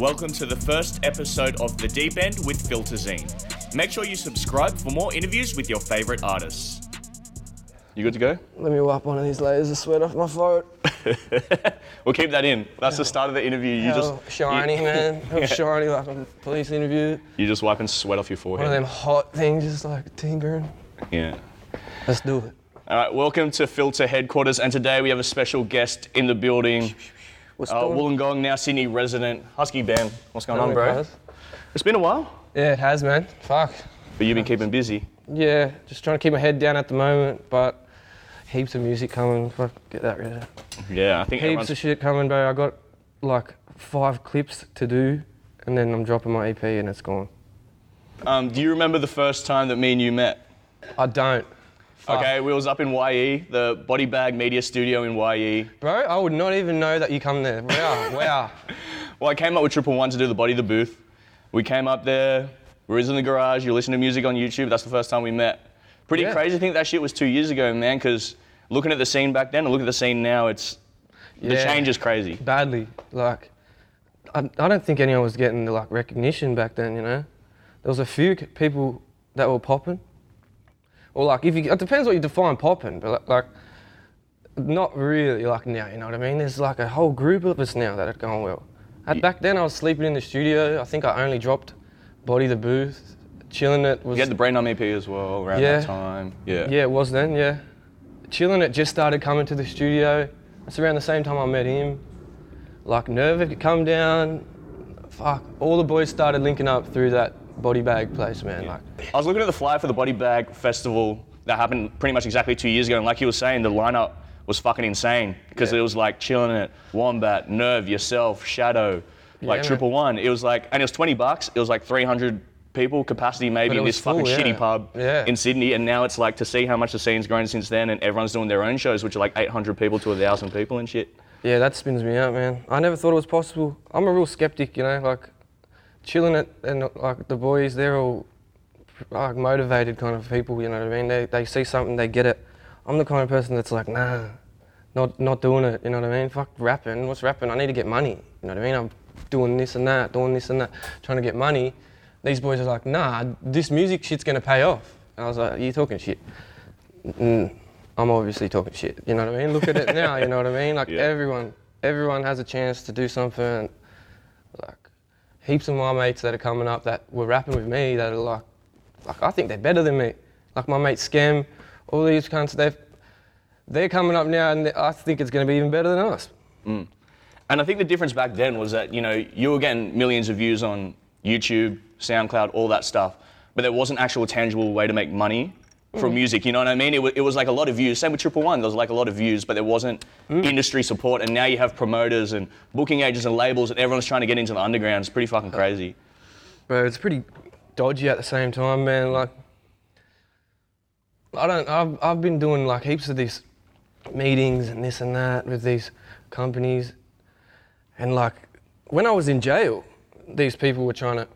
Welcome to the first episode of The Deep End with Filterzine. Make sure you subscribe for more interviews with your favourite artists. You good to go? Let me wipe one of these layers of sweat off my forehead. We'll keep that in. That's the start of the interview. You just Hell, shiny, you- man. Hell shiny like a police interview. You just wiping sweat off your forehead. One of them hot things, just like tingling. Yeah. Let's do it. All right, welcome to Filter headquarters, and today we have a special guest in the building. What's Uh, Wollongong, now Sydney resident, Huskii Ben. What's going on, on, bro? guys? It's been a while, Yeah, it has, man. Fuck. but you've been keeping busy. Yeah, just trying to keep my head down at the moment, but heaps of music coming. Fuck, get that rid of. Yeah, I think Heaps everyone's of shit coming, bro. I got like five clips to do, and then I'm dropping my EP and it's gone. Um, do you remember the first time that me and you met? I don't. Okay, we was up in YE, the Body Bag Media Studio in YE. Bro, I would not even know that you come there. Wow, wow. Well, I came up with Triple One to do the Body the Booth. We came up there, we was in the garage, you listen to music on YouTube, that's the first time we met. Pretty Yeah. crazy, I think that shit was two years ago, man, because looking at the scene back then and looking at the scene now, it's, the Yeah. change is crazy. badly. Like, I, I don't think anyone was getting the like recognition back then. You know, there was a few c- people that were popping, or like if you, it depends what you define popping, but like, not really like now. You know what I mean? There's like a whole group of us now that are going well. At, back then, I was sleeping in the studio. I think I only dropped Body the Booth, ChillinIt was You had the Brainumb EP as well around Yeah. that time. Yeah. yeah, it was then, yeah. ChillinIt just started coming to the studio. It's around the same time I met him. Like Nerve had come down. Fuck, all the boys started linking up through that body bag place, man. Like, I was looking at the flyer for the Body Bag Festival that happened pretty much exactly two years ago, and like you were saying, the lineup was fucking insane because Yeah. it was like ChillinIt, Wombat, Nerve, yourself, Shadow, like man. Triple One. It was like, and it was 20 bucks. It was like 300 people capacity maybe But it in was this fucking full, shitty pub Yeah. in Sydney, and now it's like to see how much the scene's grown since then, and everyone's doing their own shows, which are like 800 people to 1,000 people and shit. yeah, that spins me out, man. I never thought it was possible. I'm a real skeptic, you know, like ChillinIt and like the boys, they're all like motivated kind of people, you know what I mean? They, they see something, they get it. I'm the kind of person that's like, nah, not not doing it, you know what I mean? Fuck rapping, what's rapping? I need to get money, you know what I mean? I'm doing this and that, doing this and that, trying to get money. These boys are like, nah, this music shit's gonna pay off. And I was like, you talking shit? Mm, I'm obviously talking shit, you know what I mean? Look at it now, you know what I mean? Like Yeah. everyone, everyone has a chance to do something. Like heaps of my mates that are coming up that were rapping with me that are like, like I think they're better than me. Like my mate Scam, all these cunts, they've, they're coming up now and I think it's going to be even better than us. Mm. And I think the difference back then was that, you know, you were getting millions of views on YouTube, SoundCloud, all that stuff, but there wasn't actual tangible way to make money from mm-hmm. music, you know what I mean? It, wa- it was like a lot of views. Same with Triple One, there was like a lot of views, but there wasn't mm. industry support. And now you have promoters and booking agents and labels, and everyone's trying to get into the underground. It's pretty fucking crazy. Bro, it's pretty dodgy at the same time, man. Like, I don't. I've I've been doing like heaps of these meetings and this and that with these companies, and like when I was in jail, these people were trying to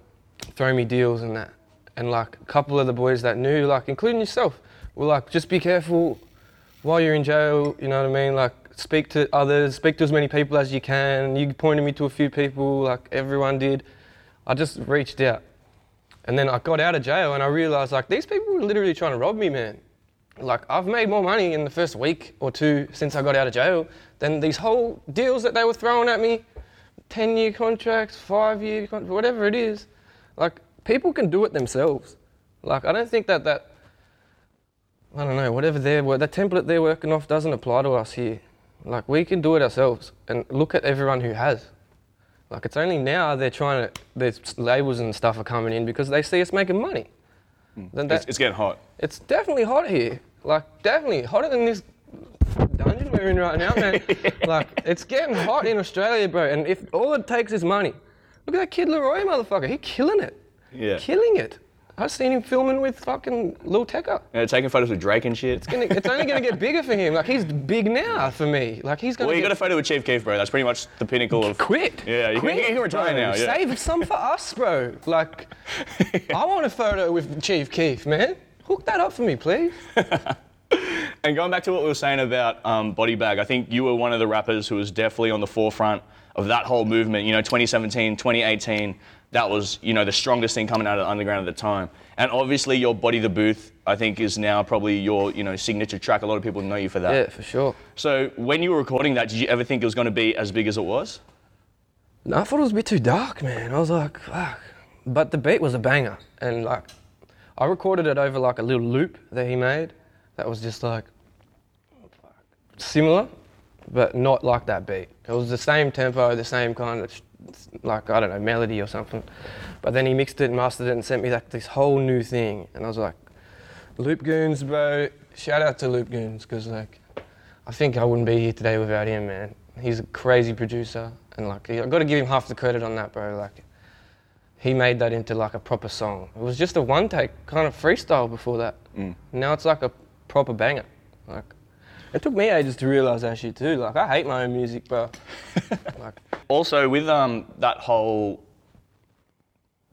throw me deals and that, and like a couple of the boys that knew, like including yourself, were like, just be careful while you're in jail. You know what I mean? Like, speak to others, speak to as many people as you can. You pointed me to a few people, like everyone did. I just reached out. And then I got out of jail and I realized like these people were literally trying to rob me, man. Like I've made more money in the first week or two since I got out of jail than these whole deals that they were throwing at me. 10 year contracts, five year whatever it is. Like people can do it themselves. Like I don't think that that, I don't know, whatever they're, wor- that template they're working off doesn't apply to us here. Like we can do it ourselves and look at everyone who has. Like it's only now they're trying to, there's labels and stuff are coming in because they see us making money. Hmm. Then that, It's, it's getting hot. it's definitely hot here. Like definitely hotter than this dungeon we're in right now, man. like it's getting hot in Australia, bro. And if all it takes is money, look at that kid LAROI, motherfucker. He killing it. Yeah. Killing it. I've seen him filming with fucking Lil Tecca. Yeah, taking photos with Drake and shit. It's, gonna, it's only gonna get bigger for him. Like he's big now for me. Like he's gonna Well, you get got a photo with Chief Keef, bro. That's pretty much the pinnacle of. quit. Yeah, you can- quit, you can retire bro. now, yeah. Save some for us, bro. Like, I want a photo with Chief Keef, man. Hook that up for me, please. And going back to what we were saying about um, Body Bag, I think you were one of the rappers who was definitely on the forefront of that whole movement. You know, 2017, 2018, that was you know the strongest thing coming out of the underground at the time. And obviously, your Body the Booth, I think, is now probably your you know signature track. A lot of people know you for that. Yeah, for sure. So when you were recording that, did you ever think it was going to be as big as it was? No, I thought it was a bit too dark, man. I was like, fuck. But the beat was a banger, and like, I recorded it over like a little loop that he made. That was just like similar, but not like that beat. It was the same tempo, the same kind of like I don't know melody or something. But then he mixed it, and mastered it, and sent me like this whole new thing, and I was like, Loop Goons, bro. Shout out to Loop Goons, because like, I think I wouldn't be here today without him, man. He's a crazy producer, and like, I got to give him half the credit on that, bro. Like, he made that into like a proper song. It was just a one take kind of freestyle before that. Mm. Now it's like a proper banger. Like, it took me ages to realize that shit too. Like, I hate my own music, bro. like, Also, with um, that whole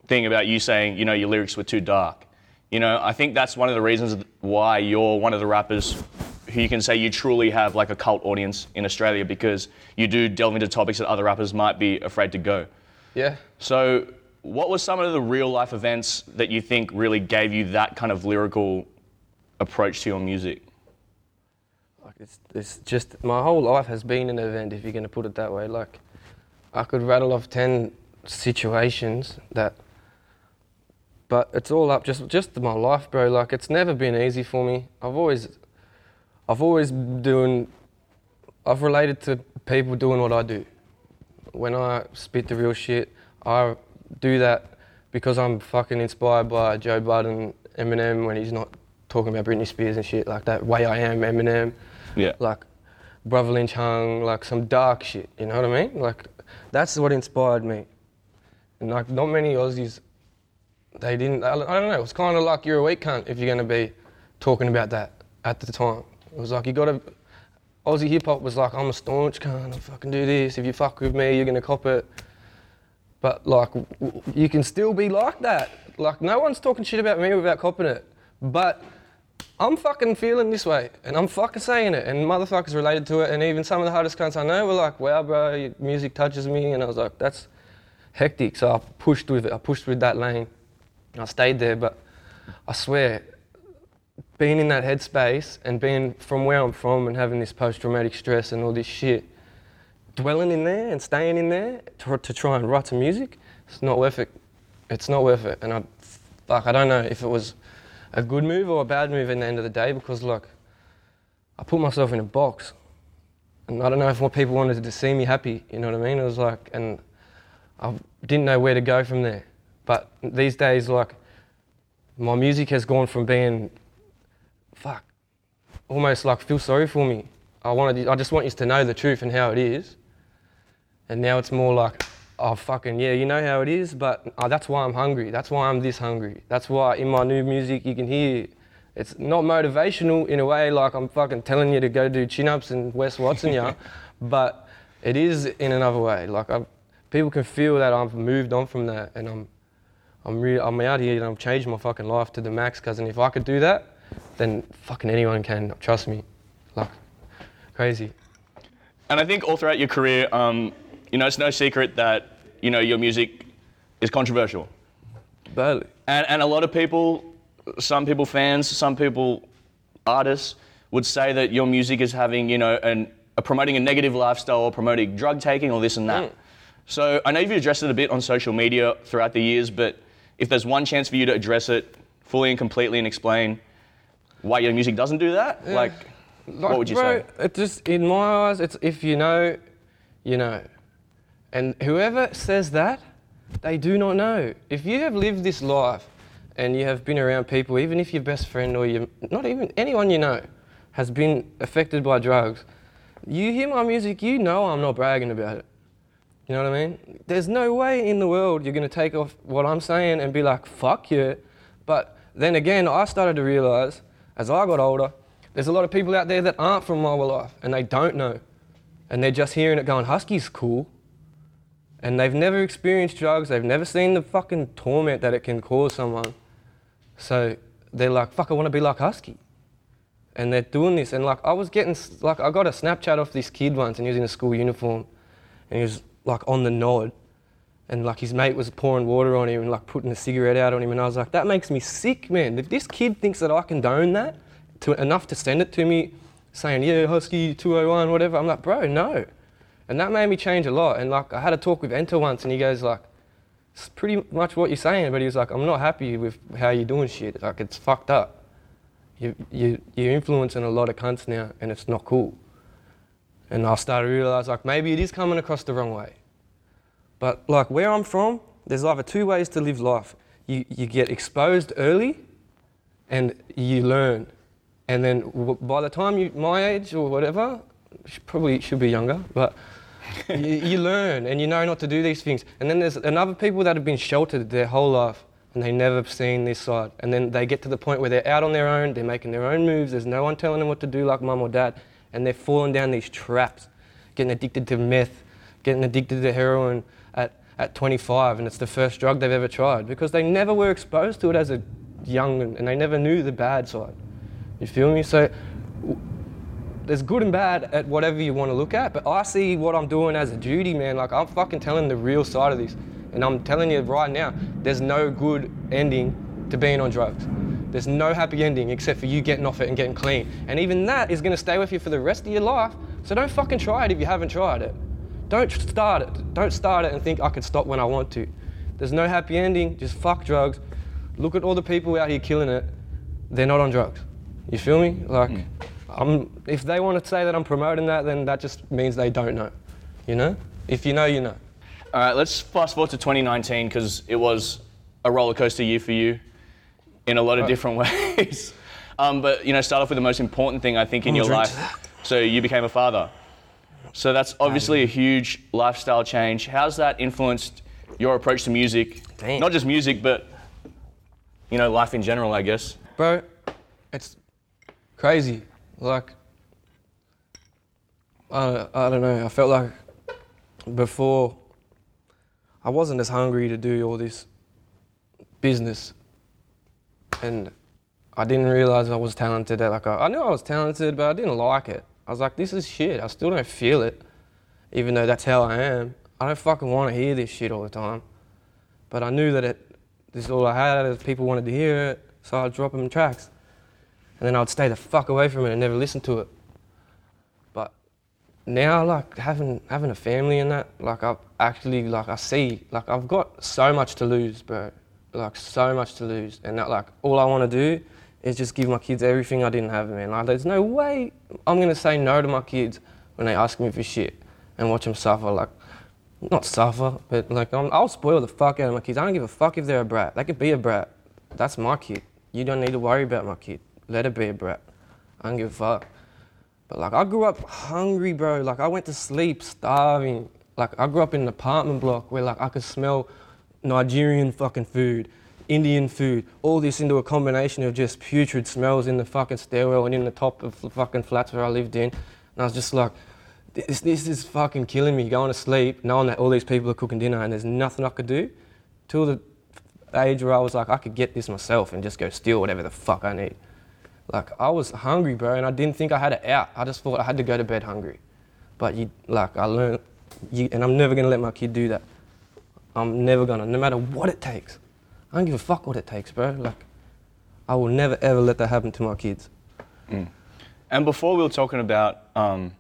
thing about you saying, you know, your lyrics were too dark, you know, I think that's one of the reasons why you're one of the rappers who you can say you truly have like a cult audience in Australia because you do delve into topics that other rappers might be afraid to go. yeah. So, what were some of the real life events that you think really gave you that kind of lyrical approach to your music? Like it's, it's just my whole life has been an event, if you're going to put it that way. Like I could rattle off ten situations that, but it's all up just just my life, bro. Like it's never been easy for me. I've always, I've always doing, I've related to people doing what I do. When I spit the real shit, I do that because I'm fucking inspired by Joe Budden, Eminem when he's not talking about Britney Spears and shit like that. Way I am, Eminem Yeah. like Brotha Lynch Hung, like some dark shit. You know what I mean? Like that's what inspired me. And like not many Aussies, they didn't. I, I don't know. It's kind of like you're a weak cunt if you're gonna be talking about that at the time. It was like you gotta. Aussie hip hop was like I'm a staunch cunt. I fucking do this. If you fuck with me, you're gonna cop it. But like you can still be like that. Like no one's talking shit about me without copping it. But I'm fucking feeling this way, and I'm fucking saying it, and motherfuckers related to it, and even some of the hardest cunts I know were like, "Wow, bro, your music touches me," and I was like, "That's hectic." So I pushed with it. I pushed with that lane. I stayed there, but I swear, being in that headspace and being from where I'm from and having this post-traumatic stress and all this shit, dwelling in there and staying in there to, to try and write some music, it's not worth it. It's not worth it. And I, like, I don't know if it was a good move or a bad move in the end of the day because, like, I put myself in a box. And I don't know if more people wanted to see me happy, you know what I mean? It was like, and I didn't know where to go from there. But these days, like, my music has gone from being, fuck, almost like feel sorry for me. I wanted, I just want you to know the truth and how it is. And now it's more like, oh fucking yeah, you know how it is, but oh, that's why I'm hungry. That's why I'm this hungry. That's why in my new music you can hear it's not motivational in a way like I'm fucking telling you to go do chin ups and Wes Watson ya, but it is in another way. Like i people can feel that I've moved on from that and I'm I'm real I'm out here and I've changed my fucking life to the max. Cause and if I could do that, then fucking anyone can. Trust me, like crazy. And I think all throughout your career, um, you know, it's no secret that you know your music is controversial, Badly. and and a lot of people, some people fans, some people artists would say that your music is having you know an uh, promoting a negative lifestyle or promoting drug taking or this and that. Mm. So I know you've addressed it a bit on social media throughout the years, but if there's one chance for you to address it fully and completely and explain why your music doesn't do that, like, what would you bro, say? It just in my eyes, it's if you know, you know, and whoever says that, they do not know. If you have lived this life, and you have been around people, even if your best friend or your not even anyone you know, has been affected by drugs, you hear my music, you know I'm not bragging about it. You know what I mean? There's no way in the world you're gonna take off what I'm saying and be like, fuck yeah. But then again, I started to realize as I got older, there's a lot of people out there that aren't from my life and they don't know. And they're just hearing it going, Huskii's cool. And they've never experienced drugs, they've never seen the fucking torment that it can cause someone. So they're like, fuck, I wanna be like Huskii. And they're doing this. And like, I was getting, like, I got a Snapchat off this kid once and he was in a school uniform. And he was like on the nod, and like his mate was pouring water on him and like putting a cigarette out on him, and I was like, that makes me sick, man. If this kid thinks that I condone that to enough to send it to me, saying yeah, Huskii 201, whatever, I'm like, bro, no. And that made me change a lot. And like I had a talk with Enter once, and he goes like, it's pretty much what you're saying, but he was like, I'm not happy with how you're doing shit. Like it's fucked up. You you you're influencing a lot of cunts now, and it's not cool. And I started to realize like maybe it is coming across the wrong way. But like where I'm from, there's either two ways to live life. You you get exposed early, and you learn, and then by the time you my age or whatever, probably should be younger, but you, you learn and you know not to do these things. And then there's another people that have been sheltered their whole life and they never seen this side. And then they get to the point where they're out on their own, they're making their own moves, there's no one telling them what to do like mum or dad, and they're falling down these traps, getting addicted to meth, getting addicted to heroin at, at 25, and it's the first drug they've ever tried because they never were exposed to it as a young and they never knew the bad side. You feel me? So there's good and bad at whatever you want to look at, but I see what I'm doing as a duty, man. Like I'm fucking telling the real side of this. And I'm telling you right now, there's no good ending to being on drugs. There's no happy ending except for you getting off it and getting clean. And even that is gonna stay with you for the rest of your life. So don't fucking try it if you haven't tried it. Don't start it. Don't start it and think I can stop when I want to. There's no happy ending, just fuck drugs. Look at all the people out here killing it. They're not on drugs. You feel me? Like, hmm. I'm, if they want to say that I'm promoting that, then that just means they don't know. You know? If you know, you know. All right, let's fast forward to 2019 because it was a roller coaster year for you in a lot of Right. different ways. um, but you know, start off with the most important thing I think in I'll your life. So you became a father. So that's obviously a huge lifestyle change. How's that influenced your approach to music? Damn. Not just music, but you know, life in general, I guess. Bro, it's crazy. Like, I, I don't know. I felt like before I wasn't as hungry to do all this business. And I didn't realize I was talented. at Like, I, I knew I was talented, but I didn't like it. I was like, this is shit. I still don't feel it, even though that's how I am. I don't fucking want to hear this shit all the time. But I knew that it, this is all I had, people wanted to hear it, so I'd drop them tracks. And then I'd stay the fuck away from it and never listen to it. But now, like having having a family and that, like I actually like I see, like I've got so much to lose, bro. Like so much to lose, and that like all I want to do is just give my kids everything I didn't have, man. Like there's no way I'm gonna say no to my kids when they ask me for shit and watch them suffer. Like not suffer, but like I'm, I'll spoil the fuck out of my kids. I don't give a fuck if they're a brat. They could be a brat. That's my kid. You don't need to worry about my kid. Let it be brat. I don't give a fuck. But like I grew up hungry, bro. Like I went to sleep starving. Like I grew up in an apartment block where like I could smell Nigerian fucking food, Indian food, all this into a combination of just putrid smells in the fucking stairwell and in the top of the fucking flats where I lived in. And I was just like, this, this is fucking killing me. Going to sleep, knowing that all these people are cooking dinner and there's nothing I could do, till the age where I was like, I could get this myself and just go steal whatever the fuck I need. Like I was hungry, bro, and I didn't think I had it out. I just thought I had to go to bed hungry. But you, like, I learned, you, and I'm never gonna let my kid do that. I'm never gonna, no matter what it takes. I don't give a fuck what it takes, bro. Like, I will never ever let that happen to my kids. And before we were talking about, um,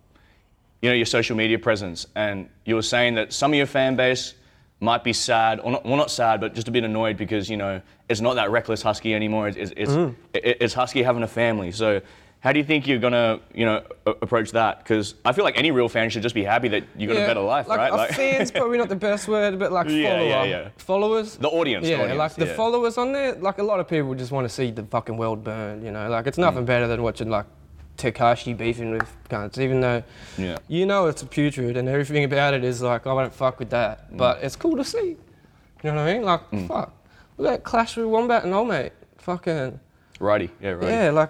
you know, your social media presence, and you were saying that some of your fan base might be sad, or not, well, not sad, but just a bit annoyed because you know it's not that reckless huskii anymore. It's it's, it's, it- it's huskii having a family. So. How do you think you're gonna, you know, approach that? Because I feel like any real fan should just be happy that you got a better life, like, right? A fan's probably not the best word, but like Yeah, follower, yeah, yeah. followers. The audience, the Yeah, audience, like the yeah. followers on there. Like a lot of people just want to see the fucking world burn. You know, like it's Mm. nothing better than watching like Tekashi beefing with guns, even though Yeah. you know it's putrid and everything about it is like I don't fuck with Mm. that. But it's cool to see. You know what I mean? Like fuck, look at that clash with Wombat and old mate. Fucking righty, yeah, righty. yeah, like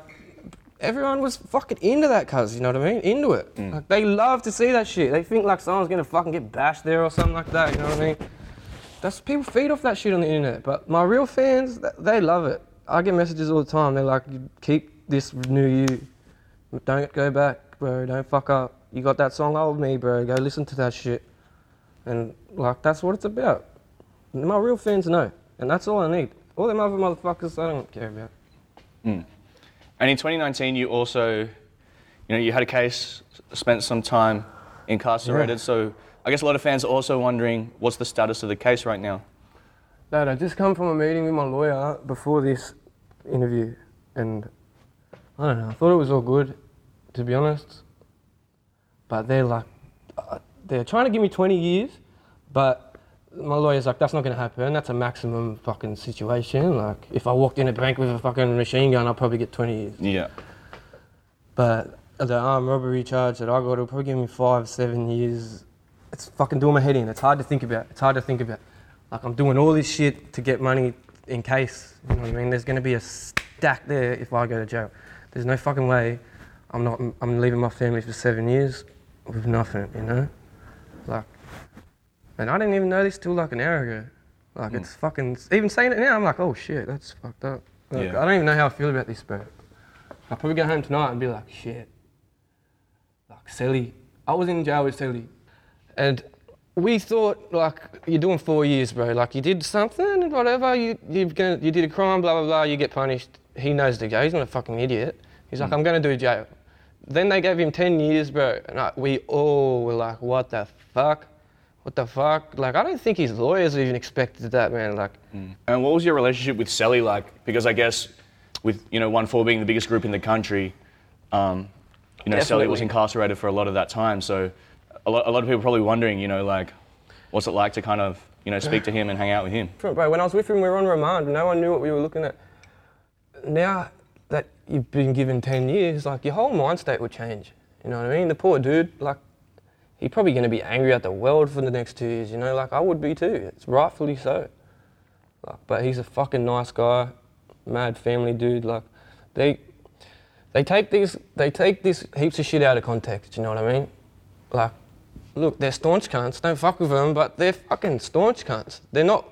everyone was fucking into that, cuz, you know what I mean? Into it. Mm. Like they love to see that shit. They think like someone's gonna fucking get bashed there or something like that, you know what I mean? That's people feed off that shit on the internet. But my real fans, they love it. I get messages all the time. They're like, keep this new you. Don't go back, bro. Don't fuck up. You got that song old me, bro. Go listen to that shit. and like that's what it's about. My real fans know, and that's all I need. All them other motherfuckers, I don't care about. Hmm. And in 2019, you also, you know, you had a case, spent some time incarcerated. Yeah. So I guess a lot of fans are also wondering what's the status of the case right now. Dad, I just come from a meeting with my lawyer before this interview, and I don't know. I thought it was all good, to be honest. But they're like, uh, they're trying to give me 20 years, but my lawyer's like, that's not going to happen. That's a maximum fucking situation. Like, if I walked in a bank with a fucking machine gun, I'll probably get 20 years. Yeah. But the armed robbery charge that I got, it'll probably give me five, seven years. It's fucking doing my head in. It's hard to think about. It's hard to think about. Like I'm doing all this shit to get money in case. You know what I mean? There's gonna be a stack there if I go to jail. There's no fucking way I'm not. I'm leaving my family for seven years with nothing. You know, like, and I didn't even know this till like an hour ago. Like it's hmm. fucking. Even saying it now, I'm like, oh shit, that's fucked up. Like, Yeah. I don't even know how I feel about this, bro. I'll probably go home tonight and be like, shit. Like, Celly. I was in jail with Celly. And we thought, like, you're doing four years, bro. Like, you did something, whatever. You, gonna, you did a crime, blah, blah, blah. You get punished. He knows the go. He's not a fucking idiot. He's like, I'm going to do jail. Then they gave him 10 years, bro. And I, we all were like, what the fuck? What the fuck? Like, I don't think his lawyers even expected that, man. Like, And what was your relationship with Celly like? Because I guess with, you know, OneFour being the biggest group in the country, um, you know, Celly was incarcerated for a lot of that time. So a lot, a lot of people probably wondering, you know, like, what's it like to kind of, you know, speak to him and hang out with him? different, bro. When I was with him, we were on remand. No one knew what we were looking at. Now that you've been given 10 years, like your whole mind state will change. You know what I mean? The poor dude, like, he's probably going to be angry at the world for the next two years, you know? Like, I would be too. It's rightfully so. Like, but he's a fucking nice guy, mad family dude. Like, they, they take these, they take this heaps of shit out of context, you know what I mean? Like, look, they're staunch cunts, don't fuck with them, but they're fucking staunch cunts. They're not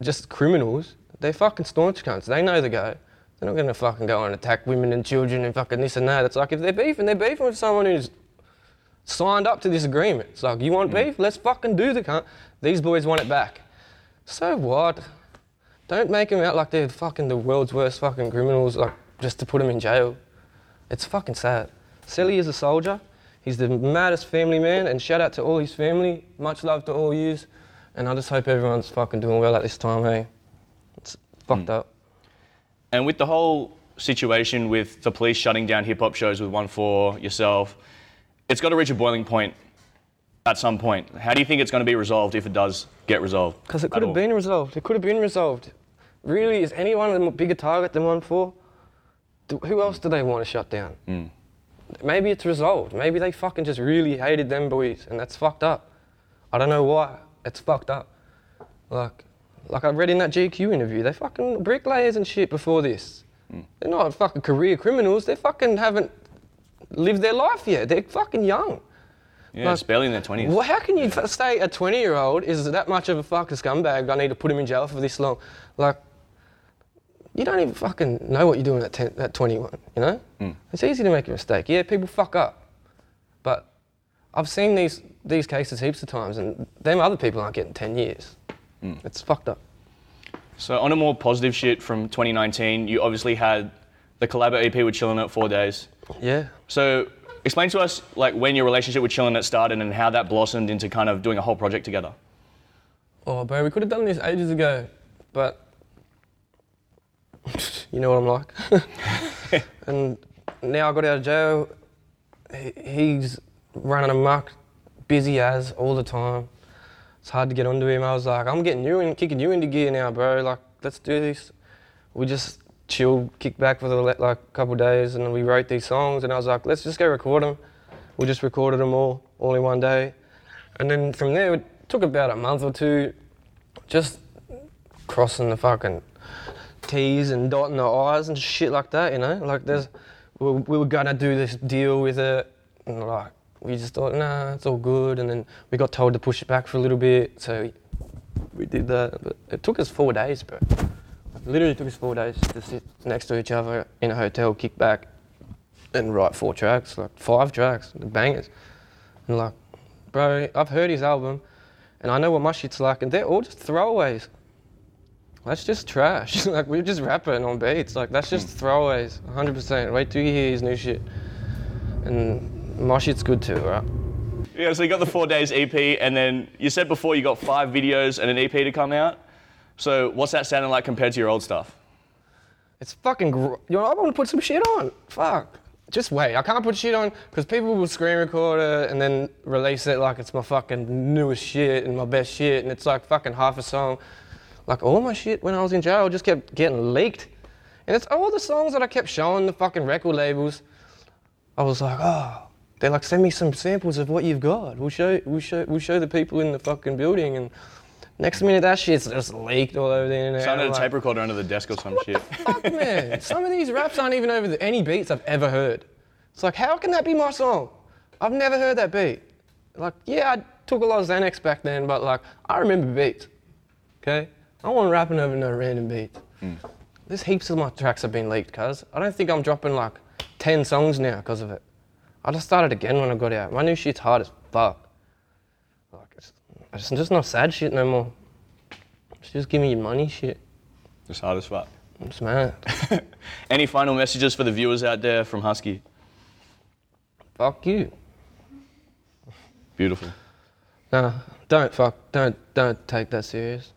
just criminals. They're fucking staunch cunts. They know the go. They're not gonna fucking go and attack women and children and fucking this and that. It's like if they're beefing, they're beefing with someone who's signed up to this agreement. It's like, you want hmm. beef? Let's fucking do the cunt. These boys want it back. So what? Don't make them out like they're fucking the world's worst fucking criminals, like just to put them in jail. It's fucking sad. Celly is a soldier. He's the maddest family man, and shout out to all his family. Much love to all yous. And I just hope everyone's fucking doing well at this time, hey? It's fucked up. And with the whole situation with the police shutting down hip hop shows with OneFour, yourself, it's got to reach a boiling point at some point. How do you think it's going to be resolved if it does get resolved? Because it could have all? been resolved. It could have been resolved. Really, is anyone a bigger target than OneFour? Who else do they want to shut down? Mm. Maybe it's resolved. Maybe they fucking just really hated them boys, and that's fucked up. I don't know why. It's fucked up. Like, like I read in that GQ interview, they fucking bricklayers and shit before this. Mm. They're not fucking career criminals. They fucking haven't lived their life yet. They're fucking young. Yeah, it's barely in their 20s. Well, how can you f- say a 20 year old is that much of a fucking scumbag? I need to put him in jail for this long. Like, you don't even fucking know what you're doing at, 10, at 21, you know? Mm. It's easy to make a mistake. Yeah, people fuck up. But I've seen these, these cases heaps of times, and them other people aren't getting 10 years. Mm. It's fucked up. So on a more positive shit from 2019, you obviously had the collab EP with ChillinIt four days. Yeah. So explain to us like when your relationship with ChillinIt started and how that blossomed into kind of doing a whole project together. Oh, bro, we could have done this ages ago, but you know what I'm like. and now I got out of jail. he- He's running amok, busy as all the time. It's hard to get onto him. I was like, I'm getting you in, kicking you into gear now, bro. Like, let's do this. We just chilled, kicked back for the like a couple days, and we wrote these songs. And I was like, let's just go record them. We just recorded them all, all in one day. And then from there, it took about a month or two, just crossing the fucking T's and dotting the I's and shit like that, you know? Like, there's, we, we were gonna do this deal with it, and like, we just thought, nah, it's all good. And then we got told to push it back for a little bit, so we, did that. But it took us four days, bro. It literally took us four days to sit next to each other in a hotel, kick back, and write four tracks, like five tracks, the bangers. And like, bro, I've heard his album. and I know what my shit's like, and they're all just throwaways. That's just trash. like we're just rapping on beats. Like that's just hmm. throwaways. 100%. Wait till you hear his new shit. And my shit's good too, right? Yeah, so you got the four days EP, and then you said before you got five videos and an EP to come out. So what's that sounding like compared to your old stuff? It's fucking. Gr- you know, I want to put some shit on. Fuck. Just wait. I can't put shit on because people will screen record it and then release it like it's my fucking newest shit and my best shit, and it's like fucking half a song. Like all my shit when I was in jail just kept getting leaked, and it's all the songs that I kept showing the fucking record labels. I was like, oh, they're like, send me some samples of what you've got. We'll show, we'll show, we'll show the people in the fucking building, and next minute that shit's just leaked all over the internet. Sounded I'm a like, tape recorder under the desk or some shit. The fuck, man. Some of these raps aren't even over the, any beats I've ever heard. It's like, how can that be my song? I've never heard that beat. Like, yeah, I took a lot of Xanax back then, but like, I remember beats. Okay? I wasn't rapping over no random beats. Mm. There's heaps of my tracks have been leaked, cuz. I don't think I'm dropping like 10 songs now because of it. I just started again when I got out. My new shit's hard as fuck. Like, it's, it's just not sad shit no more. It's just give me your money shit. It's hard as fuck. I'm mad. Any final messages for the viewers out there from Huskii? Fuck you. Beautiful. No, don't fuck. Don't don't take that serious.